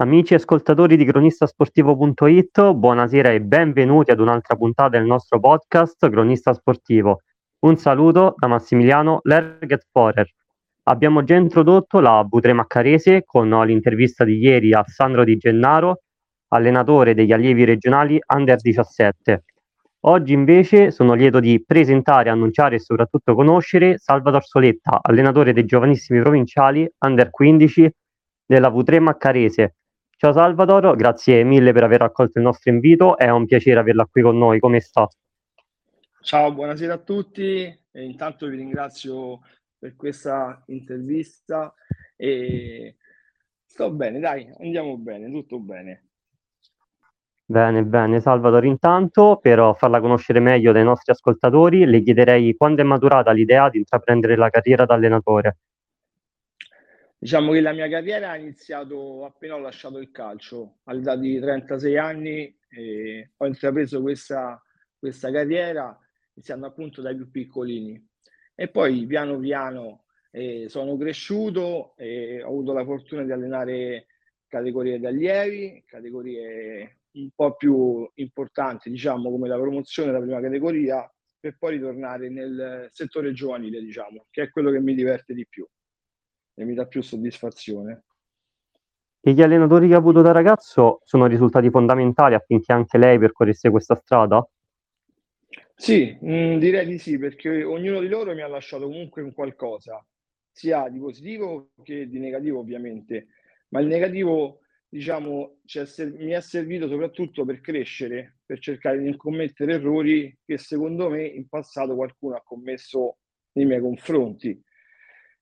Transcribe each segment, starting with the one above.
Amici ascoltatori di cronistasportivo.it, buonasera e benvenuti ad un'altra puntata del nostro podcast Cronista Sportivo. Un saluto da Massimiliano Lerget Forer. Abbiamo già introdotto la V3 Maccarese con l'intervista di ieri a Sandro Di Gennaro, allenatore degli allievi regionali Under 17. Oggi invece sono lieto di presentare, annunciare e soprattutto conoscere Salvatore Soletta, allenatore dei giovanissimi provinciali Under 15 della V3 Maccarese. Ciao Salvatore, grazie mille per aver accolto il nostro invito, è un piacere averla qui con noi, come sta? Ciao, buonasera a tutti e intanto vi ringrazio per questa intervista e sto bene, dai, andiamo bene, tutto bene. Bene, bene, Salvatore, intanto per farla conoscere meglio dai nostri ascoltatori, le chiederei quando è maturata l'idea di intraprendere la carriera da allenatore. Diciamo che la mia carriera ha iniziato appena ho lasciato il calcio, all'età di 36 anni, e ho intrapreso questa, questa carriera iniziando appunto dai più piccolini. E poi piano piano eh, sono cresciuto e ho avuto la fortuna di allenare categorie di allievi, categorie un po' più importanti, diciamo, come la promozione della prima categoria, per poi ritornare nel settore giovanile, diciamo, che è quello che mi diverte di più e mi dà più soddisfazione. E gli allenatori che ha avuto da ragazzo sono risultati fondamentali affinché anche lei percorresse questa strada? Sì, mh, mm, direi di sì, perché ognuno di loro mi ha lasciato comunque un qualcosa, sia di positivo che di negativo ovviamente, ma il negativo diciamo, mi è servito soprattutto per crescere, per cercare di non commettere errori che secondo me in passato qualcuno ha commesso nei miei confronti.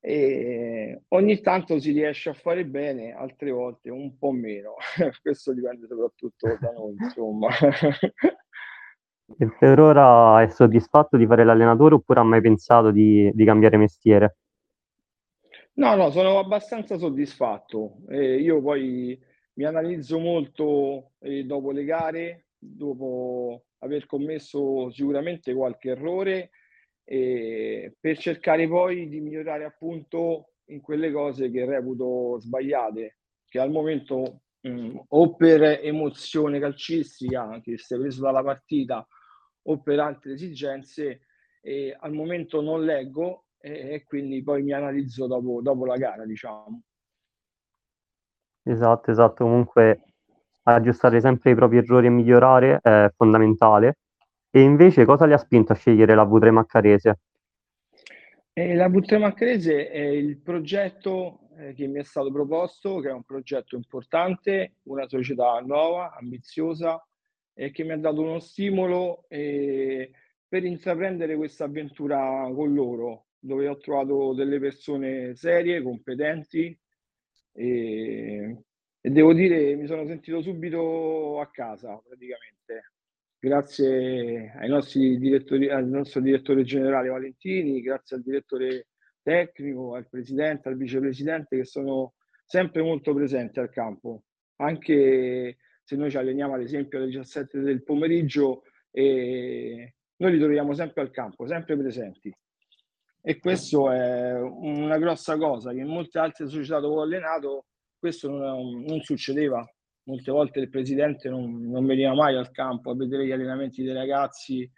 E ogni tanto si riesce a fare bene, altre volte un po' meno. Questo dipende soprattutto da noi, insomma. E per ora è soddisfatto di fare l'allenatore oppure ha mai pensato di, di cambiare mestiere? No, no, sono abbastanza soddisfatto. Eh, io poi mi analizzo molto eh, dopo le gare, dopo aver commesso sicuramente qualche errore, eh, per cercare poi di migliorare appunto in quelle cose che reputo sbagliate, che al momento mh, mm, o per emozione calcistica che si è preso dalla partita o per altre esigenze, eh, al momento non leggo e quindi poi mi analizzo dopo, dopo la gara, diciamo. Esatto, esatto. Comunque aggiustare sempre i propri errori e migliorare è fondamentale. E invece cosa le ha spinto a scegliere la V3 Maccarese? Eh, la V3 Maccarese è il progetto eh, che mi è stato proposto, che è un progetto importante, una società nuova, ambiziosa e che mi ha dato uno stimolo eh, per intraprendere questa avventura con loro, dove ho trovato delle persone serie, competenti, e, e devo dire mi sono sentito subito a casa praticamente grazie ai nostri direttori, al nostro direttore generale Valentini, grazie al direttore tecnico, al presidente, al vicepresidente che sono sempre molto presenti al campo, anche se noi ci alleniamo ad esempio alle 17 del pomeriggio e noi li troviamo sempre al campo, sempre presenti. E questo è una grossa cosa che in molte altre società dove ho allenato questo non, non succedeva. Molte volte il presidente non, non, veniva mai al campo a vedere gli allenamenti dei ragazzi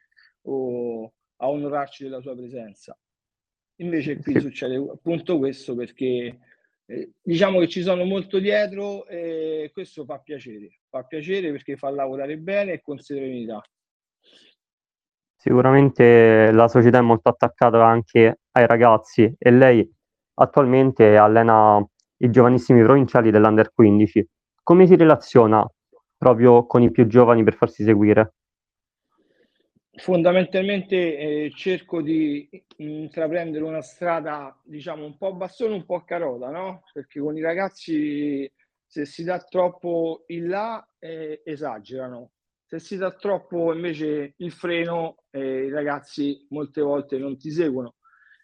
o a onorarci della sua presenza. Invece qui succede appunto questo perché eh, diciamo che ci sono molto dietro e questo fa piacere, fa piacere perché fa lavorare bene e con serenità. Sicuramente la società è molto attaccata anche ai ragazzi e lei attualmente allena i giovanissimi provinciali dell'Under 15. Come si relaziona proprio con i più giovani per farsi seguire? Fondamentalmente eh, cerco di intraprendere una strada, diciamo, un po' bastone, un po' carota, no? Perché con i ragazzi se si dà troppo in là eh, esagerano se si dà troppo invece il freno, eh, i ragazzi molte volte non ti seguono.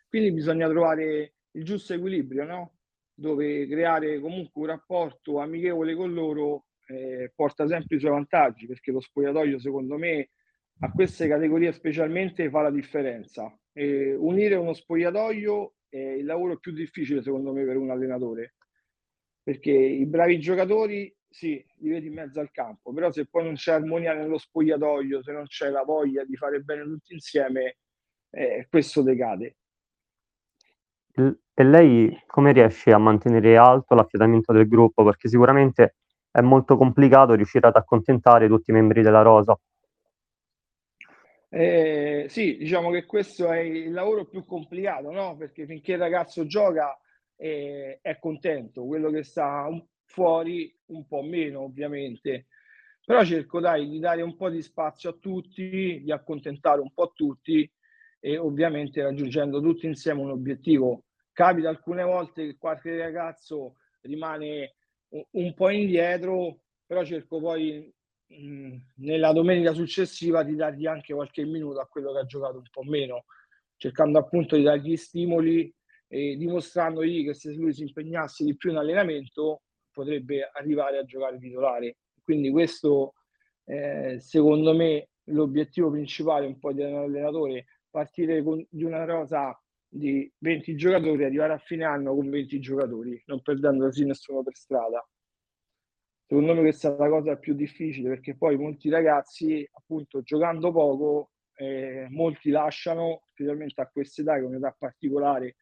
Quindi bisogna trovare il giusto equilibrio, no? Dove creare comunque un rapporto amichevole con loro eh, porta sempre i suoi vantaggi, perché lo spogliatoio secondo me a queste categorie specialmente fa la differenza. Eh, unire uno spogliatoio è il lavoro più difficile secondo me per un allenatore, perché i bravi giocatori sì, li vedi in mezzo al campo, però se poi non c'è armonia nello spogliatoio, se non c'è la voglia di fare bene tutti insieme, eh, questo decade. E lei come riesce a mantenere alto l'affiatamento del gruppo? Perché sicuramente è molto complicato riuscire ad accontentare tutti i membri della rosa. Eh, sì, diciamo che questo è il lavoro più complicato, no? Perché finché il ragazzo gioca eh, è contento, quello che sta fuori un po' meno, ovviamente. Però cerco dai, di dare un po' di spazio a tutti, di accontentare un po' tutti e ovviamente raggiungendo tutti insieme un obiettivo. Capita alcune volte che qualche ragazzo rimane un po' indietro, però cerco poi mh, nella domenica successiva di dargli anche qualche minuto a quello che ha giocato un po' meno, cercando appunto di dargli stimoli e dimostrandogli che se lui si impegnasse di più in allenamento potrebbe arrivare a giocare titolare. Quindi questo eh, secondo me l'obiettivo principale un po' di un allenatore partire con, di una rosa di 20 giocatori arrivare a fine anno con 20 giocatori non perdendo così nessuno per strada. Secondo me questa è la cosa più difficile perché poi molti ragazzi appunto giocando poco eh, molti lasciano specialmente a questa età che è un'età particolare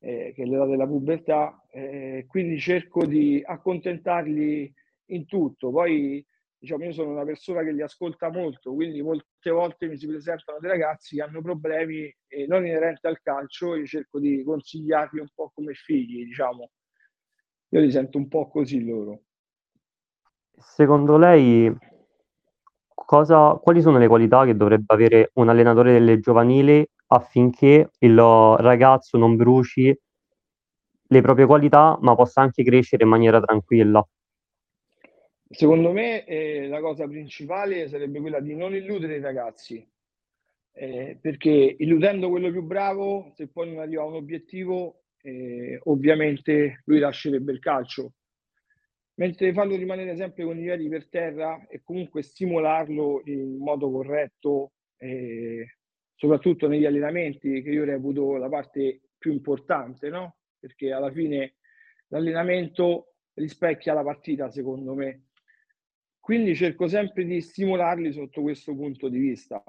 eh, che è l'età della pubertà eh, quindi cerco di accontentarli in tutto. Poi diciamo io sono una persona che li ascolta molto quindi molte volte mi si presentano dei ragazzi che hanno problemi eh, non inerenti al calcio e cerco di consigliarli un po' come figli diciamo io li sento un po' così loro Secondo lei, cosa, quali sono le qualità che dovrebbe avere un allenatore delle giovanili affinché il ragazzo non bruci le proprie qualità, ma possa anche crescere in maniera tranquilla? Secondo me eh, la cosa principale sarebbe quella di non illudere i ragazzi, eh, perché illudendo quello più bravo, se poi non arriva a un obiettivo, eh, ovviamente lui lascerebbe il calcio mentre farlo rimanere sempre con i piedi per terra e comunque stimolarlo in modo corretto, eh, soprattutto negli allenamenti, che io reputo la parte più importante, no? Perché alla fine l'allenamento rispecchia la partita, secondo me. Quindi cerco sempre di stimolarli sotto questo punto di vista.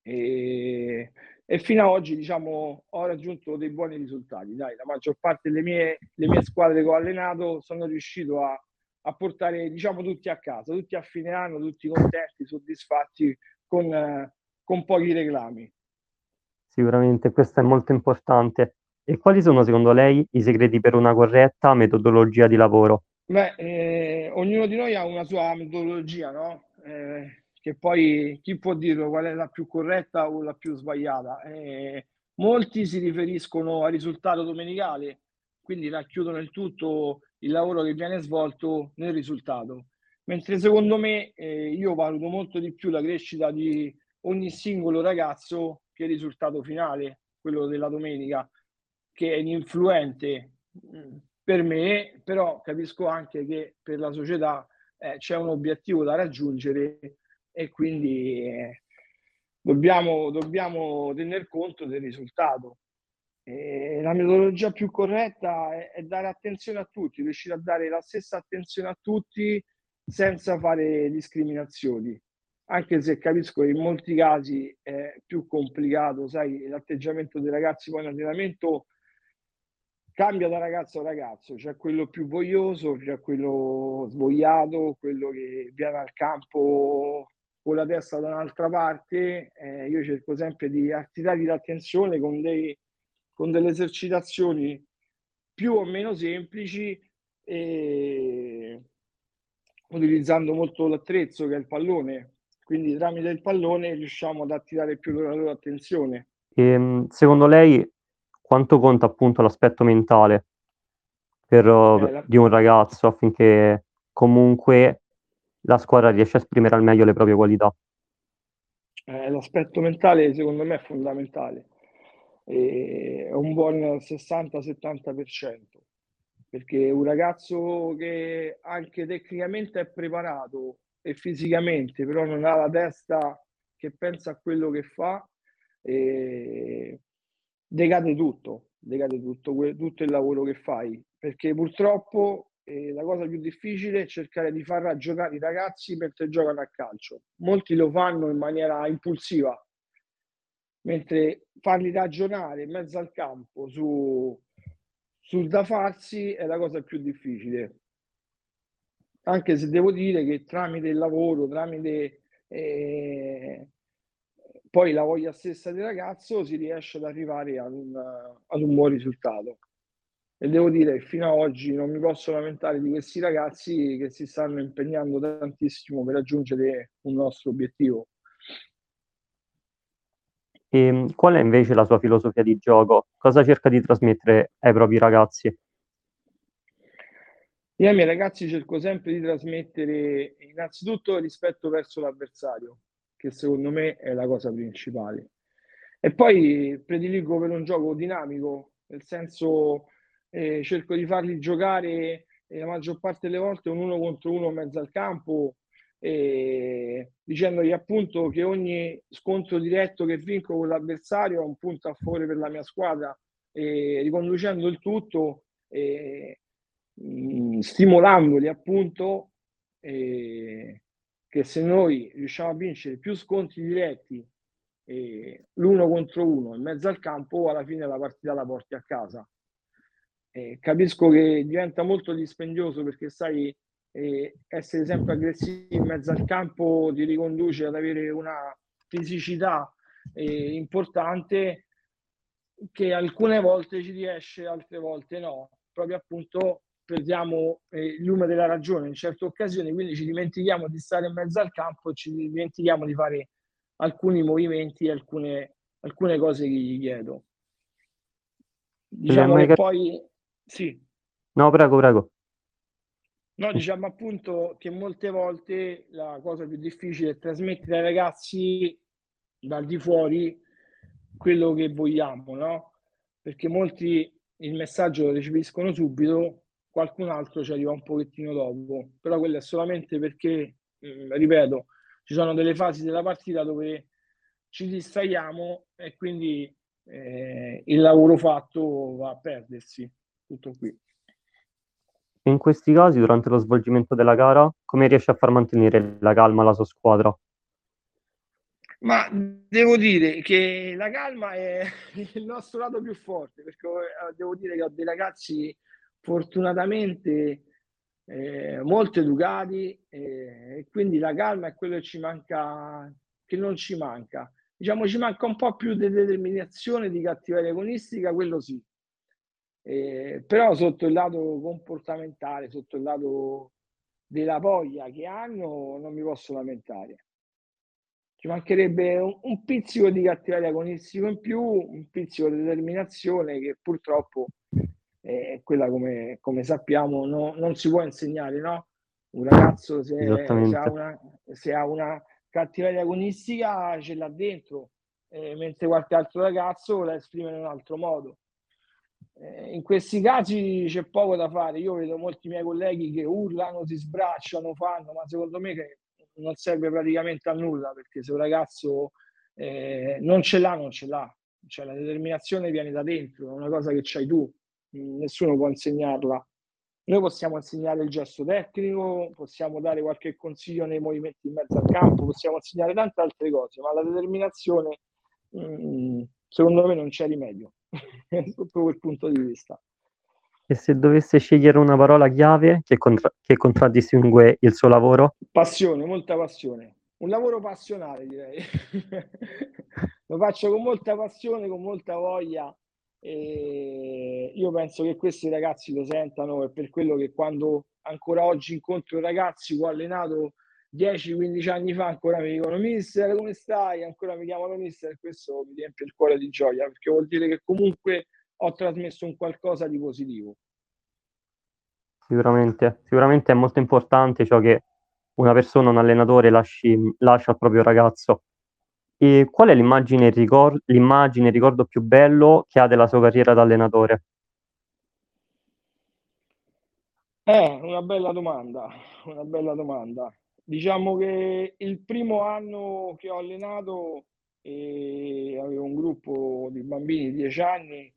E, e fino ad oggi, diciamo, ho raggiunto dei buoni risultati. Dai, la maggior parte delle mie, mie squadre che ho allenato sono riuscito a, a, portare, diciamo, tutti a casa, tutti a fine anno, tutti contenti, soddisfatti, con, con pochi reclami. Sicuramente, questo è molto importante. E quali sono secondo lei i segreti per una corretta metodologia di lavoro? Beh, eh, ognuno di noi ha una sua metodologia, no? Eh, che poi chi può dire qual è la più corretta o la più sbagliata. Eh, molti si riferiscono al risultato domenicale, quindi racchiudono il tutto il lavoro che viene svolto nel risultato. Mentre secondo me eh, io valuto molto di più la crescita di ogni singolo ragazzo che il risultato finale, quello della domenica, che è ininfluente mm, per me, però capisco anche che per la società eh, c'è un obiettivo da raggiungere e quindi eh, dobbiamo, dobbiamo tener conto del risultato. E la metodologia più corretta è, è, dare attenzione a tutti, riuscire a dare la stessa attenzione a tutti senza fare discriminazioni. Anche se capisco che in molti casi è più complicato, sai, l'atteggiamento dei ragazzi poi in allenamento cambia da ragazzo a ragazzo, c'è quello più voglioso, c'è quello svogliato, quello che viene al campo con la testa da un'altra parte, eh, io cerco sempre di attirargli l'attenzione con, dei, con delle esercitazioni più o meno semplici e utilizzando molto l'attrezzo che è il pallone. Quindi tramite il pallone riusciamo ad attirare più la loro attenzione. E, ehm, secondo lei quanto conta appunto l'aspetto mentale per, eh, la... di un ragazzo affinché comunque la squadra riesce a esprimere al meglio le proprie qualità. Eh, l'aspetto mentale secondo me è fondamentale, è un buon 60-70%, perché un ragazzo che anche tecnicamente è preparato e fisicamente, però non ha la testa che pensa a quello che fa, eh, decade tutto, decade tutto, tutto il lavoro che fai, perché purtroppo eh, la cosa più difficile è cercare di far ragionare i ragazzi mentre giocano a calcio. Molti lo fanno in maniera impulsiva, mentre farli ragionare in mezzo al campo su, sul da farsi è la cosa più difficile. Anche se devo dire che tramite il lavoro, tramite eh, poi la voglia stessa del ragazzo si riesce ad arrivare ad un, ad un buon risultato e devo dire che fino ad oggi non mi posso lamentare di questi ragazzi che si stanno impegnando tantissimo per raggiungere un nostro obiettivo. E ehm, qual è invece la sua filosofia di gioco? Cosa cerca di trasmettere ai propri ragazzi? Io ai miei ragazzi cerco sempre di trasmettere innanzitutto rispetto verso l'avversario, che secondo me è la cosa principale. E poi prediligo per un gioco dinamico, nel senso eh, cerco di farli giocare eh, la maggior parte delle volte un uno contro uno in mezzo al campo, eh, dicendogli appunto che ogni scontro diretto che vinco con l'avversario è un punto a favore per la mia squadra, eh, riconducendo il tutto, eh, mh, stimolandoli appunto eh, che se noi riusciamo a vincere più scontri diretti l'uno contro uno in mezzo al campo, alla fine la partita la porti a casa. Eh, capisco che diventa molto dispendioso perché sai eh, essere sempre aggressivi in mezzo al campo ti riconduce ad avere una fisicità eh, importante che alcune volte ci riesce, altre volte no. Proprio appunto perdiamo eh, il lume della ragione in certe occasioni, quindi ci dimentichiamo di stare in mezzo al campo e ci dimentichiamo di fare alcuni movimenti alcune, alcune cose che gli chiedo. Diciamo che poi sì. No, prego, prego. No, diciamo appunto che molte volte la cosa più difficile è trasmettere ai ragazzi dal di fuori quello che vogliamo, no? Perché molti il messaggio lo recepiscono subito, qualcun altro ci arriva un pochettino dopo, però quello è solamente perché, mh, ripeto, ci sono delle fasi della partita dove ci distraiamo e quindi eh, il lavoro fatto va a perdersi. Tutto qui. In questi casi, durante lo svolgimento della gara, come riesce a far mantenere la calma la sua squadra? Ma devo dire che la calma è il nostro lato più forte, perché eh, devo dire che ho dei ragazzi fortunatamente eh, molto educati eh, e quindi la calma è quello che ci manca, che non ci manca. Diciamo ci manca un po' più di determinazione, di cattiveria agonistica, quello sì, eh, però sotto il lato comportamentale, sotto il lato della voglia che hanno, non mi posso lamentare. Ci mancherebbe un, un pizzico di cattiveria agonistico in più, un pizzico di determinazione che purtroppo è quella come, come sappiamo no, non si può insegnare, no? Un ragazzo se, se, ha, una, se ha una cattiveria agonistica ce l'ha dentro, eh, mentre qualche altro ragazzo la esprime in un altro modo. Eh, in questi casi c'è poco da fare. Io vedo molti miei colleghi che urlano, si sbracciano, fanno, ma secondo me che non serve praticamente a nulla perché se un ragazzo eh, non ce l'ha, non ce l'ha. Cioè la determinazione viene da dentro, è una cosa che c'hai tu, nessuno può insegnarla. Noi possiamo insegnare il gesto tecnico, possiamo dare qualche consiglio nei movimenti in mezzo al campo, possiamo insegnare tante altre cose, ma la determinazione, mh, mm, secondo me, non c'è rimedio. sotto quel punto di vista. E se dovesse scegliere una parola chiave che, contra- che contraddistingue il suo lavoro? Passione, molta passione. Un lavoro passionale, direi. Lo faccio con molta passione, con molta voglia. E io penso che questi ragazzi lo sentano e per quello che quando ancora oggi incontro ragazzi che ho allenato 10-15 anni fa ancora mi dicono mister come stai? Ancora mi chiamano mister e questo mi riempie il cuore di gioia perché vuol dire che comunque ho trasmesso un qualcosa di positivo. Sicuramente, sicuramente è molto importante ciò che una persona, un allenatore lasci, lascia al proprio ragazzo. E qual è l'immagine, ricordo, l'immagine, ricordo più bello che ha della sua carriera da allenatore? Eh, una bella domanda, una bella domanda. Diciamo che il primo anno che ho allenato eh, avevo un gruppo di bambini di 10 anni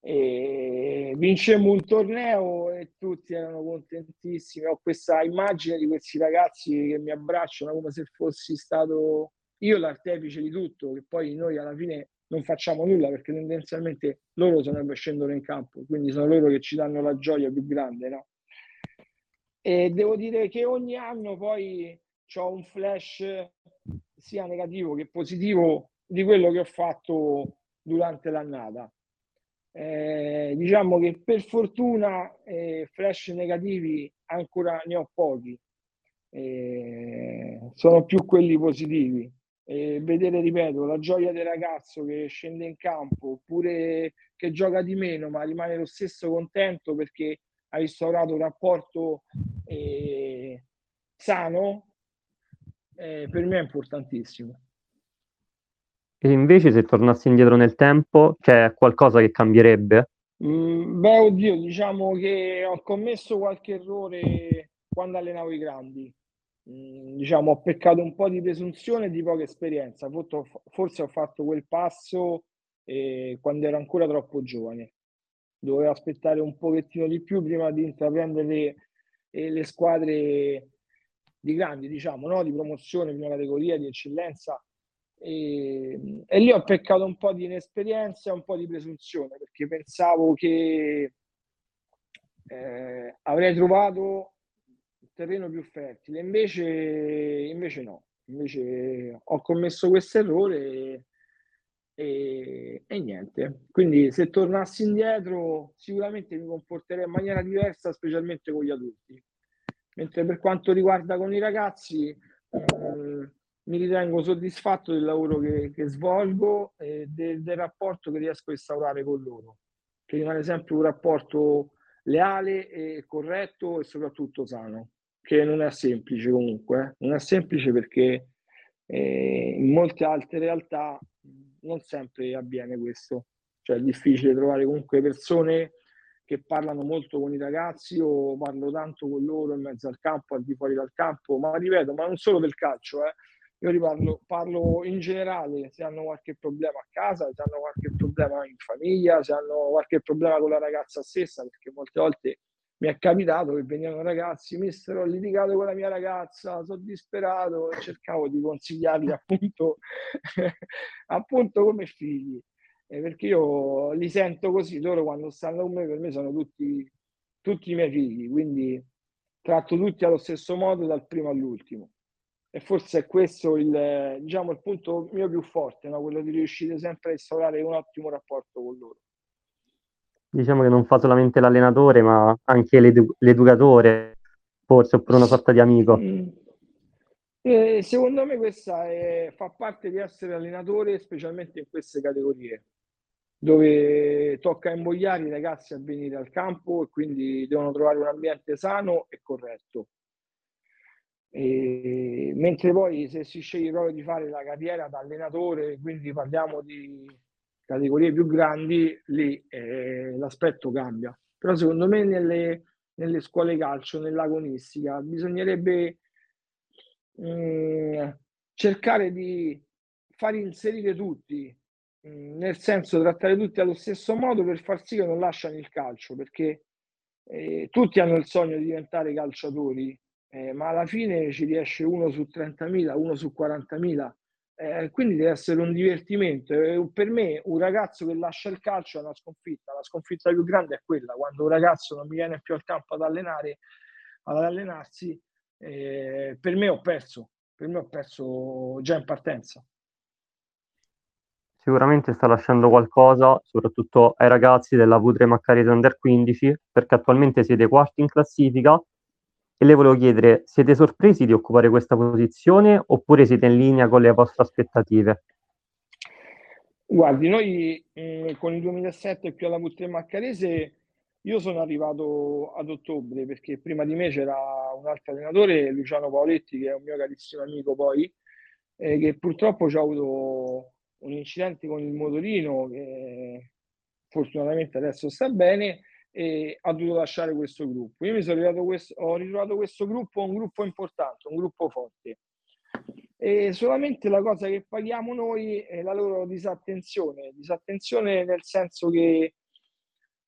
E vincemmo un torneo e tutti erano contentissimi. Ho questa immagine di questi ragazzi che mi abbracciano come se fossi stato io l'artefice di tutto, che poi noi alla fine non facciamo nulla perché tendenzialmente loro sono che scendono in campo, quindi sono loro che ci danno la gioia più grande, no? E devo dire che ogni anno poi ho un flash sia negativo che positivo di quello che ho fatto durante l'annata. Eh, diciamo che per fortuna eh, flash negativi ancora ne ho pochi, eh, sono più quelli positivi. Vedere, ripeto, la gioia del ragazzo che scende in campo oppure che gioca di meno ma rimane lo stesso contento perché ha instaurato un rapporto eh, sano, eh, per me è importantissimo. E invece se tornassi indietro nel tempo, c'è qualcosa che cambierebbe? Mm, beh, oddio, diciamo che ho commesso qualche errore quando allenavo i grandi. Mm, diciamo, ho peccato un po' di presunzione e di poca esperienza. Forse ho fatto quel passo eh, quando ero ancora troppo giovane. Dovevo aspettare un pochettino di più prima di intraprendere le, eh, le squadre di grandi, diciamo, no? di promozione, prima categoria, di eccellenza e, e, lì ho peccato un po' di inesperienza e un po' di presunzione perché pensavo che eh, avrei trovato terreno più fertile, invece, invece no, invece ho commesso questo errore e, e, niente. Quindi se tornassi indietro sicuramente mi comporterei in maniera diversa, specialmente con gli adulti. Mentre per quanto riguarda con i ragazzi, eh, mi ritengo soddisfatto del lavoro che, che svolgo e del, del, rapporto che riesco a instaurare con loro, che rimane sempre un rapporto leale e corretto e soprattutto sano, che non è semplice comunque, eh. non è semplice perché eh, in molte altre realtà non sempre avviene questo, cioè è difficile trovare comunque persone che parlano molto con i ragazzi o parlo tanto con loro in mezzo al campo, al di fuori dal campo, ma ripeto, ma non solo del calcio, eh. Io riparlo, parlo in generale, se hanno qualche problema a casa, se hanno qualche problema in famiglia, se hanno qualche problema con la ragazza stessa, perché molte volte mi è capitato che venivano ragazzi, mister, ho litigato con la mia ragazza, sono disperato cercavo di consigliarli appunto, appunto come figli, eh, perché io li sento così, loro quando stanno con me, per me sono tutti, tutti i miei figli, quindi tratto tutti allo stesso modo dal primo all'ultimo e forse è questo il, diciamo, il punto mio più forte, no? quello di riuscire sempre a instaurare un ottimo rapporto con loro. Diciamo che non fa solamente l'allenatore, ma anche l'edu- l'educatore, forse, oppure una sorta di amico. Eh, secondo me questa è, fa parte di essere allenatore, specialmente in queste categorie, dove tocca invogliare i ragazzi a venire al campo e quindi devono trovare un ambiente sano e corretto e, mentre poi se si sceglie proprio di fare la carriera da allenatore, quindi parliamo di categorie più grandi, lì eh, l'aspetto cambia. Però secondo me nelle, nelle scuole calcio, nell'agonistica, bisognerebbe mh, mm, cercare di far inserire tutti, mh, mm, nel senso trattare tutti allo stesso modo per far sì che non lasciano il calcio, perché eh, tutti hanno il sogno di diventare calciatori, eh, ma alla fine ci riesce uno su 30.000, uno su 40.000. Eh, quindi deve essere un divertimento. Eh, per me un ragazzo che lascia il calcio è una sconfitta. La sconfitta più grande è quella, quando un ragazzo non viene più al campo ad allenare, ad allenarsi, eh, per me ho perso, per me ho perso già in partenza. Sicuramente sta lasciando qualcosa, soprattutto ai ragazzi della V3 Maccarese Under 15, perché attualmente siete quarti in classifica e le volevo chiedere, siete sorpresi di occupare questa posizione oppure siete in linea con le vostre aspettative? Guardi, noi mm, con il 2007 qui alla V3 Maccarese io sono arrivato ad ottobre perché prima di me c'era un altro allenatore, Luciano Paoletti, che è un mio carissimo amico poi, eh, che purtroppo ci ha avuto un incidente con il motorino che fortunatamente adesso sta bene e ha dovuto lasciare questo gruppo. Io mi sono arrivato questo, ho ritrovato questo gruppo, un gruppo importante, un gruppo forte. E solamente la cosa che paghiamo noi è la loro disattenzione, disattenzione nel senso che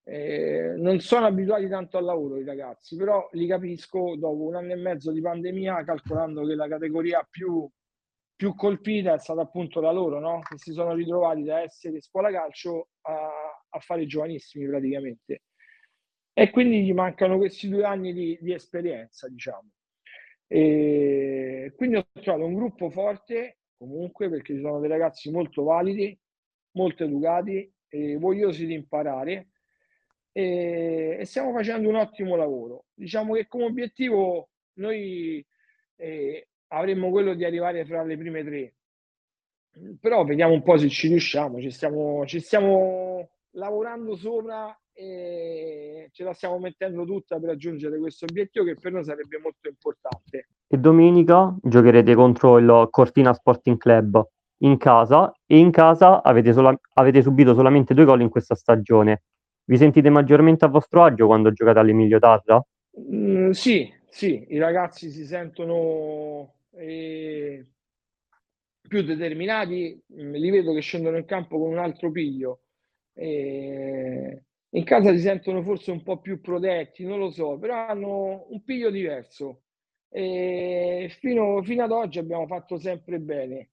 eh, non sono abituati tanto al lavoro i ragazzi, però li capisco dopo un anno e mezzo di pandemia, calcolando che la categoria più, più colpita è stata appunto la loro, no? che si sono ritrovati da essere scuola calcio a, a fare giovanissimi praticamente. E quindi gli mancano questi due anni di, di esperienza, diciamo. E quindi ho trovato un gruppo forte comunque perché ci sono dei ragazzi molto validi, molto educati e vogliosi di imparare e, stiamo facendo un ottimo lavoro. Diciamo che come obiettivo noi eh, avremmo quello di arrivare fra le prime tre, però vediamo un po' se ci riusciamo, ci stiamo, ci stiamo lavorando sopra e ce la stiamo mettendo tutta per raggiungere questo obiettivo che per noi sarebbe molto importante. E domenica giocherete contro il Cortina Sporting Club in casa e in casa avete, sola- avete subito solamente due gol in questa stagione. Vi sentite maggiormente a vostro agio quando giocate all'Emilio Tarda? Mm, sì, sì, i ragazzi si sentono eh, più determinati, mm, li vedo che scendono in campo con un altro piglio. Eh, in casa si sentono forse un po' più protetti, non lo so, però hanno un piglio diverso. E fino, fino ad oggi abbiamo fatto sempre bene.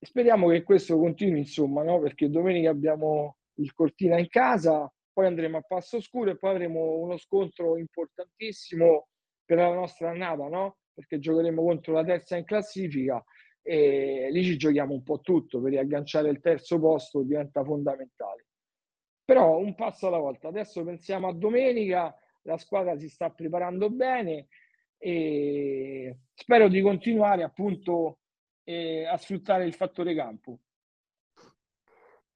Speriamo che questo continui, insomma, no? perché domenica abbiamo il Cortina in casa, poi andremo a Passo Scuro e poi avremo uno scontro importantissimo per la nostra annata, no? perché giocheremo contro la terza in classifica e lì ci giochiamo un po' tutto per riagganciare il terzo posto diventa fondamentale. Però un passo alla volta. Adesso pensiamo a domenica, la squadra si sta preparando bene e spero di continuare appunto eh, a sfruttare il fattore campo.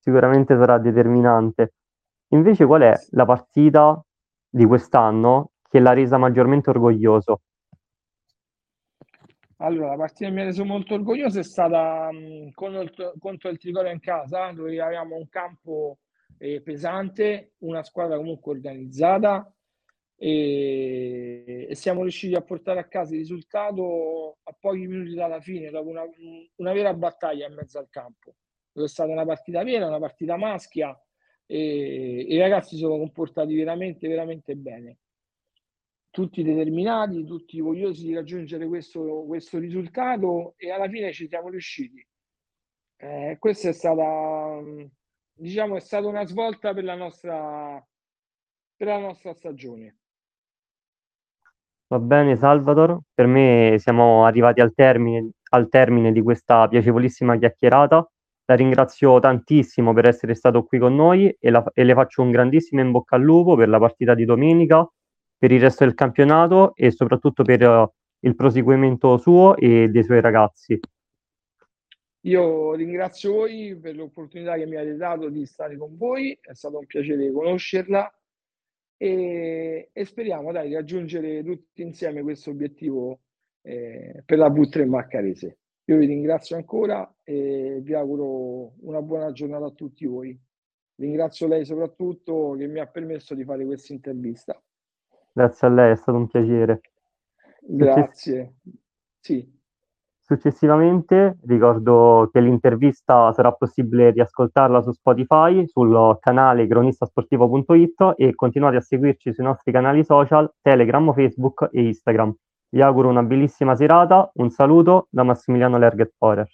Sicuramente sarà determinante. Invece qual è la partita di quest'anno che l'ha resa maggiormente orgoglioso? Allora, la partita che mi ha reso molto orgoglioso è stata mh, contro il Trigoria in casa, dove avevamo un campo eh, pesante, una squadra comunque organizzata e, e, siamo riusciti a portare a casa il risultato a pochi minuti dalla fine, dopo una, una vera battaglia in mezzo al campo. È stata una partita vera, una partita maschia e, e i ragazzi sono comportati veramente, veramente bene. Tutti determinati, tutti vogliosi di raggiungere questo, questo risultato e alla fine ci siamo riusciti. Eh, questa è stata diciamo, è stata una svolta per la nostra, per la nostra stagione. Va bene, Salvador. Per me siamo arrivati al termine, al termine di questa piacevolissima chiacchierata. La ringrazio tantissimo per essere stato qui con noi e, la, e le faccio un grandissimo in bocca al lupo per la partita di domenica, per il resto del campionato e soprattutto per uh, il proseguimento suo e dei suoi ragazzi. Io ringrazio voi per l'opportunità che mi avete dato di stare con voi, è stato un piacere conoscerla e, e speriamo dai, di raggiungere tutti insieme questo obiettivo eh, per la V3 Maccarese. Io vi ringrazio ancora e vi auguro una buona giornata a tutti voi. Ringrazio lei soprattutto che mi ha permesso di fare questa intervista. Grazie a lei, è stato un piacere. Grazie. Sì. Successivamente ricordo che l'intervista sarà possibile riascoltarla su Spotify, sul canale cronistasportivo.it e continuate a seguirci sui nostri canali social Telegram, Facebook e Instagram. Vi auguro una bellissima serata, un saluto da Massimiliano Lerget Forer.